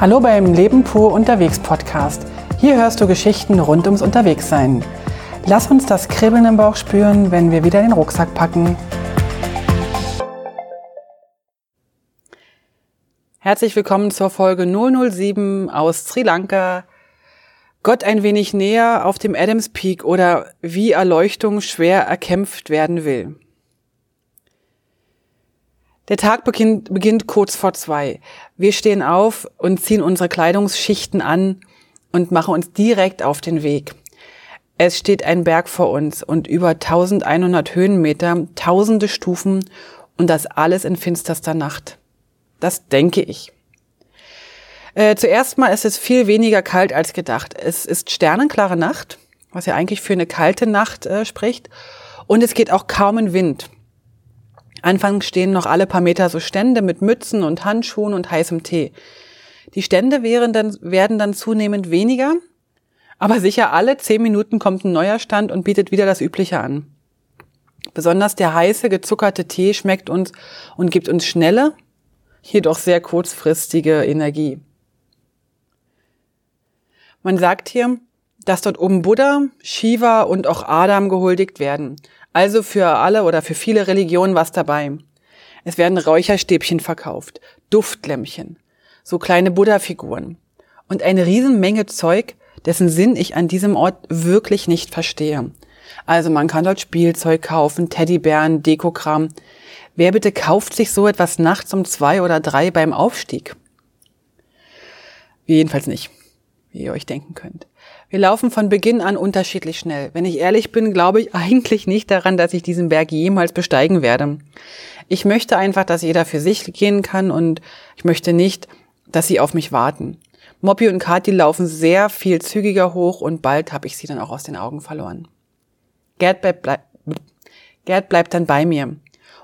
Hallo beim Leben pur unterwegs Podcast. Hier hörst du Geschichten rund ums Unterwegssein. Lass uns das Kribbeln im Bauch spüren, wenn wir wieder den Rucksack packen. Herzlich willkommen zur Folge 007 aus Sri Lanka. Gott ein wenig näher auf dem Adams Peak oder wie Erleuchtung schwer erkämpft werden will. Der Tag beginnt, beginnt kurz vor zwei. Wir stehen auf und ziehen unsere Kleidungsschichten an und machen uns direkt auf den Weg. Es steht ein Berg vor uns und über 1100 Höhenmeter, tausende Stufen und das alles in finsterster Nacht. Das denke ich. Äh, zuerst mal ist es viel weniger kalt als gedacht. Es ist sternenklare Nacht, was ja eigentlich für eine kalte Nacht äh, spricht. Und es geht auch kaum in Wind. Anfangs stehen noch alle paar Meter so Stände mit Mützen und Handschuhen und heißem Tee. Die Stände wären dann, werden dann zunehmend weniger, aber sicher alle zehn Minuten kommt ein neuer Stand und bietet wieder das Übliche an. Besonders der heiße, gezuckerte Tee schmeckt uns und gibt uns schnelle, jedoch sehr kurzfristige Energie. Man sagt hier, dass dort oben Buddha, Shiva und auch Adam gehuldigt werden. Also für alle oder für viele Religionen was dabei. Es werden Räucherstäbchen verkauft, Duftlämpchen, so kleine Buddha-Figuren und eine Riesenmenge Zeug, dessen Sinn ich an diesem Ort wirklich nicht verstehe. Also man kann dort Spielzeug kaufen, Teddybären, Dekokram. Wer bitte kauft sich so etwas nachts um zwei oder drei beim Aufstieg? Jedenfalls nicht, wie ihr euch denken könnt. Wir laufen von Beginn an unterschiedlich schnell. Wenn ich ehrlich bin, glaube ich eigentlich nicht daran, dass ich diesen Berg jemals besteigen werde. Ich möchte einfach, dass jeder für sich gehen kann und ich möchte nicht, dass sie auf mich warten. Moppy und Kathi laufen sehr viel zügiger hoch und bald habe ich sie dann auch aus den Augen verloren. Gerd, bleib, bleib, Gerd bleibt dann bei mir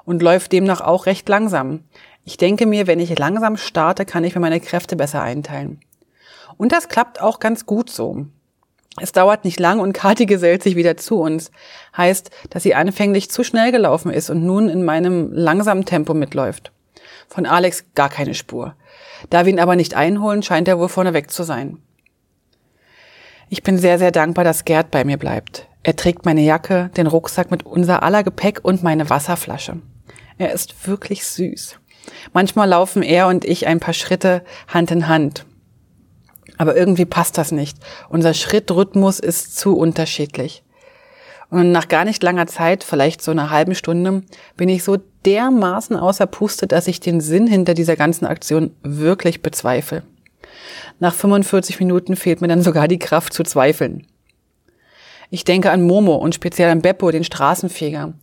und läuft demnach auch recht langsam. Ich denke mir, wenn ich langsam starte, kann ich mir meine Kräfte besser einteilen. Und das klappt auch ganz gut so. Es dauert nicht lang und Kathi gesellt sich wieder zu uns. Heißt, dass sie anfänglich zu schnell gelaufen ist und nun in meinem langsamen Tempo mitläuft. Von Alex gar keine Spur. Da wir ihn aber nicht einholen, scheint er wohl vorneweg zu sein. Ich bin sehr, sehr dankbar, dass Gerd bei mir bleibt. Er trägt meine Jacke, den Rucksack mit unser aller Gepäck und meine Wasserflasche. Er ist wirklich süß. Manchmal laufen er und ich ein paar Schritte Hand in Hand. Aber irgendwie passt das nicht. Unser Schrittrhythmus ist zu unterschiedlich. Und nach gar nicht langer Zeit, vielleicht so einer halben Stunde, bin ich so dermaßen außer Puste, dass ich den Sinn hinter dieser ganzen Aktion wirklich bezweifle. Nach 45 Minuten fehlt mir dann sogar die Kraft zu zweifeln. Ich denke an Momo und speziell an Beppo, den Straßenfeger.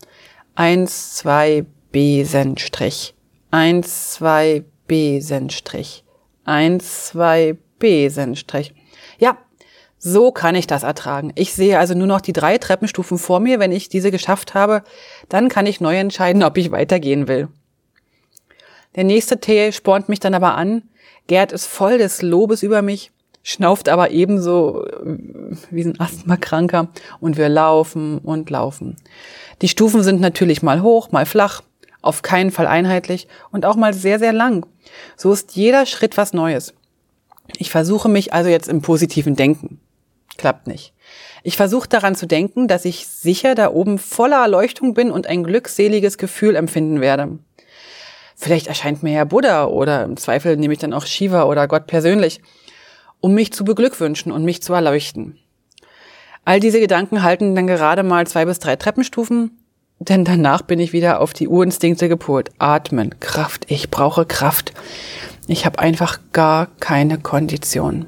Eins, zwei, Besenstrich. Eins, zwei, Besenstrich. Eins, zwei, Besenstrich. Ja, so kann ich das ertragen. Ich sehe also nur noch die drei Treppenstufen vor mir. Wenn ich diese geschafft habe, dann kann ich neu entscheiden, ob ich weitergehen will. Der nächste Tee spornt mich dann aber an. Gerd ist voll des Lobes über mich, schnauft aber ebenso äh, wie ein Asthmakranker und wir laufen und laufen. Die Stufen sind natürlich mal hoch, mal flach, auf keinen Fall einheitlich und auch mal sehr, sehr lang. So ist jeder Schritt was Neues. Ich versuche mich also jetzt im positiven Denken. Klappt nicht. Ich versuche daran zu denken, dass ich sicher da oben voller Erleuchtung bin und ein glückseliges Gefühl empfinden werde. Vielleicht erscheint mir ja Buddha oder im Zweifel nehme ich dann auch Shiva oder Gott persönlich, um mich zu beglückwünschen und mich zu erleuchten. All diese Gedanken halten dann gerade mal zwei bis drei Treppenstufen, denn danach bin ich wieder auf die Urinstinkte gepolt. Atmen, Kraft, ich brauche Kraft. Ich habe einfach gar keine Kondition.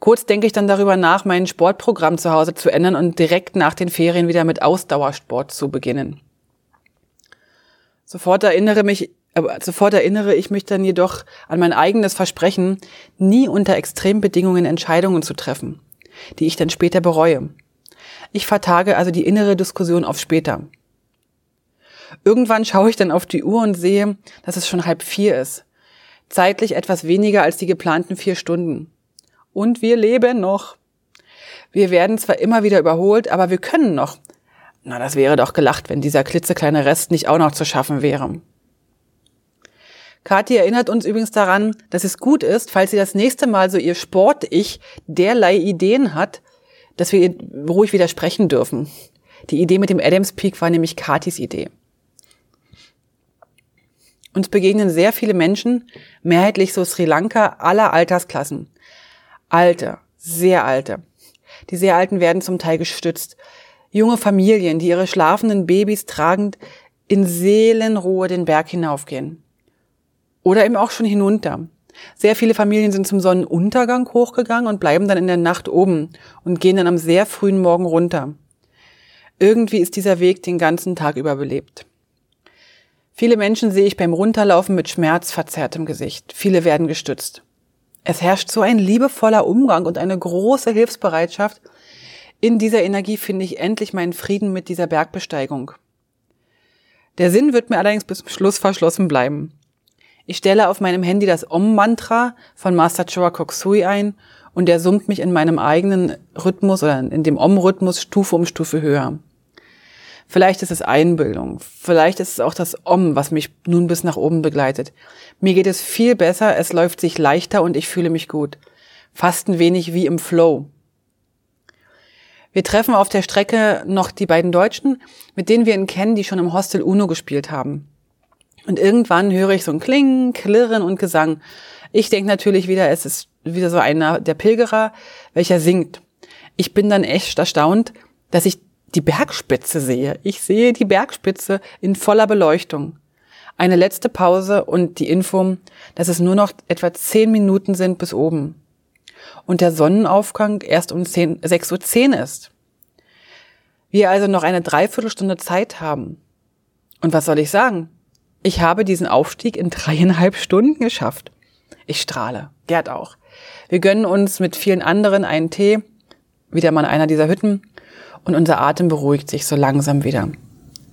Kurz denke ich dann darüber nach, mein Sportprogramm zu Hause zu ändern und direkt nach den Ferien wieder mit Ausdauersport zu beginnen. Sofort erinnere mich, sofort erinnere ich mich dann jedoch an mein eigenes Versprechen, nie unter Extrembedingungen Entscheidungen zu treffen, die ich dann später bereue. Ich vertage also die innere Diskussion auf später. Irgendwann schaue ich dann auf die Uhr und sehe, dass es schon halb vier ist zeitlich etwas weniger als die geplanten vier Stunden. Und wir leben noch. Wir werden zwar immer wieder überholt, aber wir können noch. Na, das wäre doch gelacht, wenn dieser klitzekleine Rest nicht auch noch zu schaffen wäre. Kathi erinnert uns übrigens daran, dass es gut ist, falls sie das nächste Mal so ihr Sport-Ich derlei Ideen hat, dass wir ihr ruhig widersprechen dürfen. Die Idee mit dem Adams Peak war nämlich Katis Idee. Uns begegnen sehr viele Menschen, mehrheitlich so Sri Lanka aller Altersklassen. Alte, sehr alte. Die sehr Alten werden zum Teil gestützt. Junge Familien, die ihre schlafenden Babys tragend in Seelenruhe den Berg hinaufgehen. Oder eben auch schon hinunter. Sehr viele Familien sind zum Sonnenuntergang hochgegangen und bleiben dann in der Nacht oben und gehen dann am sehr frühen Morgen runter. Irgendwie ist dieser Weg den ganzen Tag über belebt. Viele Menschen sehe ich beim Runterlaufen mit schmerzverzerrtem Gesicht. Viele werden gestützt. Es herrscht so ein liebevoller Umgang und eine große Hilfsbereitschaft. In dieser Energie finde ich endlich meinen Frieden mit dieser Bergbesteigung. Der Sinn wird mir allerdings bis zum Schluss verschlossen bleiben. Ich stelle auf meinem Handy das Om-Mantra von Master Choa Koksui ein und er summt mich in meinem eigenen Rhythmus oder in dem Om-Rhythmus Stufe um Stufe höher. Vielleicht ist es Einbildung. Vielleicht ist es auch das Om, was mich nun bis nach oben begleitet. Mir geht es viel besser, es läuft sich leichter und ich fühle mich gut. Fast ein wenig wie im Flow. Wir treffen auf der Strecke noch die beiden Deutschen, mit denen wir ihn kennen, die schon im Hostel Uno gespielt haben. Und irgendwann höre ich so ein Klingen, Klirren und Gesang. Ich denke natürlich wieder, es ist wieder so einer der Pilgerer, welcher singt. Ich bin dann echt erstaunt, dass ich die Bergspitze sehe. Ich sehe die Bergspitze in voller Beleuchtung. Eine letzte Pause und die Info, dass es nur noch etwa zehn Minuten sind bis oben. Und der Sonnenaufgang erst um 6.10 Uhr ist. Wir also noch eine Dreiviertelstunde Zeit haben. Und was soll ich sagen? Ich habe diesen Aufstieg in dreieinhalb Stunden geschafft. Ich strahle. Gerd auch. Wir gönnen uns mit vielen anderen einen Tee, wieder mal in einer dieser Hütten, und unser Atem beruhigt sich so langsam wieder.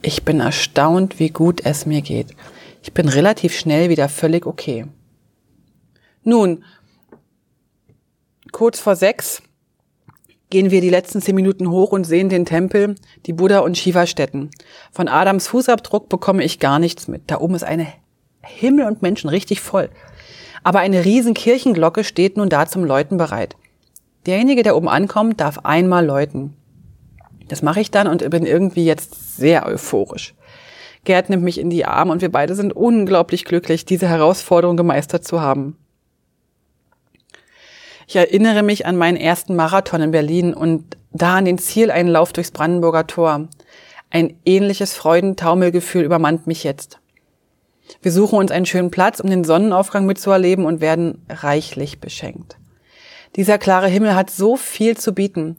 Ich bin erstaunt, wie gut es mir geht. Ich bin relativ schnell wieder völlig okay. Nun, kurz vor sechs gehen wir die letzten zehn Minuten hoch und sehen den Tempel, die Buddha- und Shiva-Stätten. Von Adams Fußabdruck bekomme ich gar nichts mit. Da oben ist eine Himmel und Menschen richtig voll. Aber eine riesen Kirchenglocke steht nun da zum Läuten bereit. Derjenige, der oben ankommt, darf einmal läuten. Das mache ich dann und bin irgendwie jetzt sehr euphorisch. Gerd nimmt mich in die Arme und wir beide sind unglaublich glücklich, diese Herausforderung gemeistert zu haben. Ich erinnere mich an meinen ersten Marathon in Berlin und da an den Zieleinlauf durchs Brandenburger Tor. Ein ähnliches Freudentaumelgefühl übermannt mich jetzt. Wir suchen uns einen schönen Platz, um den Sonnenaufgang mitzuerleben und werden reichlich beschenkt. Dieser klare Himmel hat so viel zu bieten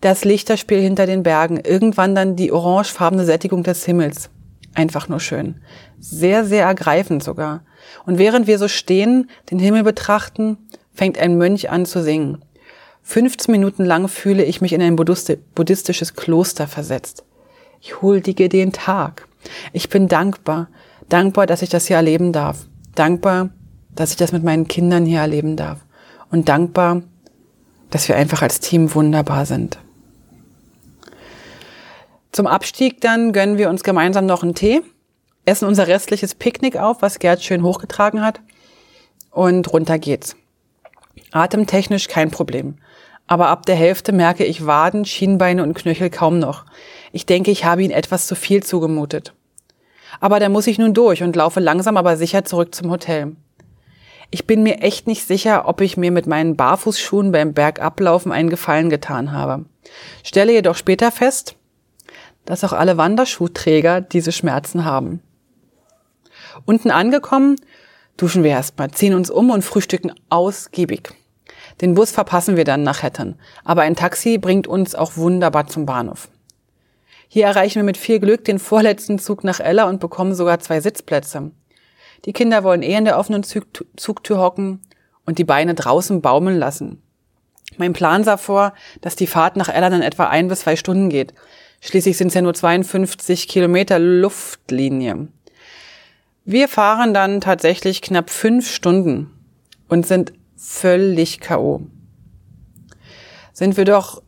das Lichterspiel hinter den Bergen, irgendwann dann die orangefarbene Sättigung des Himmels. Einfach nur schön. Sehr, sehr ergreifend sogar. Und während wir so stehen, den Himmel betrachten, fängt ein Mönch an zu singen. 15 Minuten lang fühle ich mich in ein buddhistisches Kloster versetzt. Ich huldige den Tag. Ich bin dankbar. Dankbar, dass ich das hier erleben darf. Dankbar, dass ich das mit meinen Kindern hier erleben darf. Und dankbar, dass wir einfach als Team wunderbar sind. Zum Abstieg dann gönnen wir uns gemeinsam noch einen Tee, essen unser restliches Picknick auf, was Gerd schön hochgetragen hat, und runter geht's. Atemtechnisch kein Problem. Aber ab der Hälfte merke ich Waden, Schienbeine und Knöchel kaum noch. Ich denke, ich habe ihn etwas zu viel zugemutet. Aber da muss ich nun durch und laufe langsam aber sicher zurück zum Hotel. Ich bin mir echt nicht sicher, ob ich mir mit meinen Barfußschuhen beim Bergablaufen einen Gefallen getan habe. Stelle jedoch später fest, dass auch alle Wanderschuhträger diese Schmerzen haben. Unten angekommen, duschen wir erstmal, ziehen uns um und frühstücken ausgiebig. Den Bus verpassen wir dann nach Hettern, aber ein Taxi bringt uns auch wunderbar zum Bahnhof. Hier erreichen wir mit viel Glück den vorletzten Zug nach Ella und bekommen sogar zwei Sitzplätze. Die Kinder wollen eh in der offenen Zugtür hocken und die Beine draußen baumeln lassen. Mein Plan sah vor, dass die Fahrt nach Ella dann etwa ein bis zwei Stunden geht. Schließlich sind es ja nur 52 Kilometer Luftlinie. Wir fahren dann tatsächlich knapp fünf Stunden und sind völlig K.O. Sind wir doch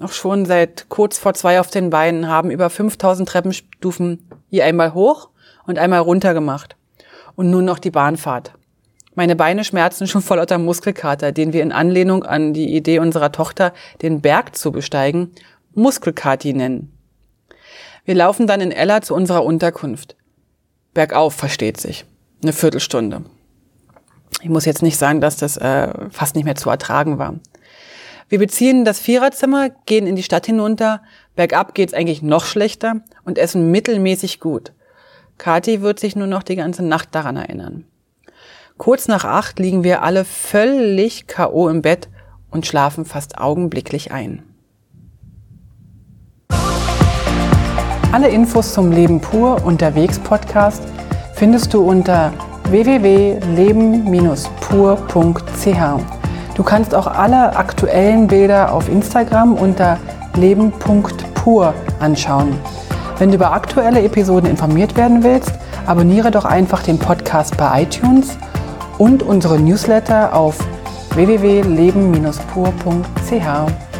auch schon seit kurz vor zwei auf den Beinen, haben über 5000 Treppenstufen je einmal hoch und einmal runter gemacht. Und nur noch die Bahnfahrt. Meine Beine schmerzen schon vor lauter Muskelkater, den wir in Anlehnung an die Idee unserer Tochter, den Berg zu besteigen, Muskelkati nennen. Wir laufen dann in Ella zu unserer Unterkunft. Bergauf versteht sich. Eine Viertelstunde. Ich muss jetzt nicht sagen, dass das äh, fast nicht mehr zu ertragen war. Wir beziehen das Viererzimmer, gehen in die Stadt hinunter, bergab geht's eigentlich noch schlechter und essen mittelmäßig gut. Kathi wird sich nur noch die ganze Nacht daran erinnern. Kurz nach acht liegen wir alle völlig K.O. im Bett und schlafen fast augenblicklich ein. Alle Infos zum Leben pur unterwegs Podcast findest du unter www.leben-pur.ch. Du kannst auch alle aktuellen Bilder auf Instagram unter leben.pur anschauen. Wenn du über aktuelle Episoden informiert werden willst, abonniere doch einfach den Podcast bei iTunes und unsere Newsletter auf www.leben-pur.ch.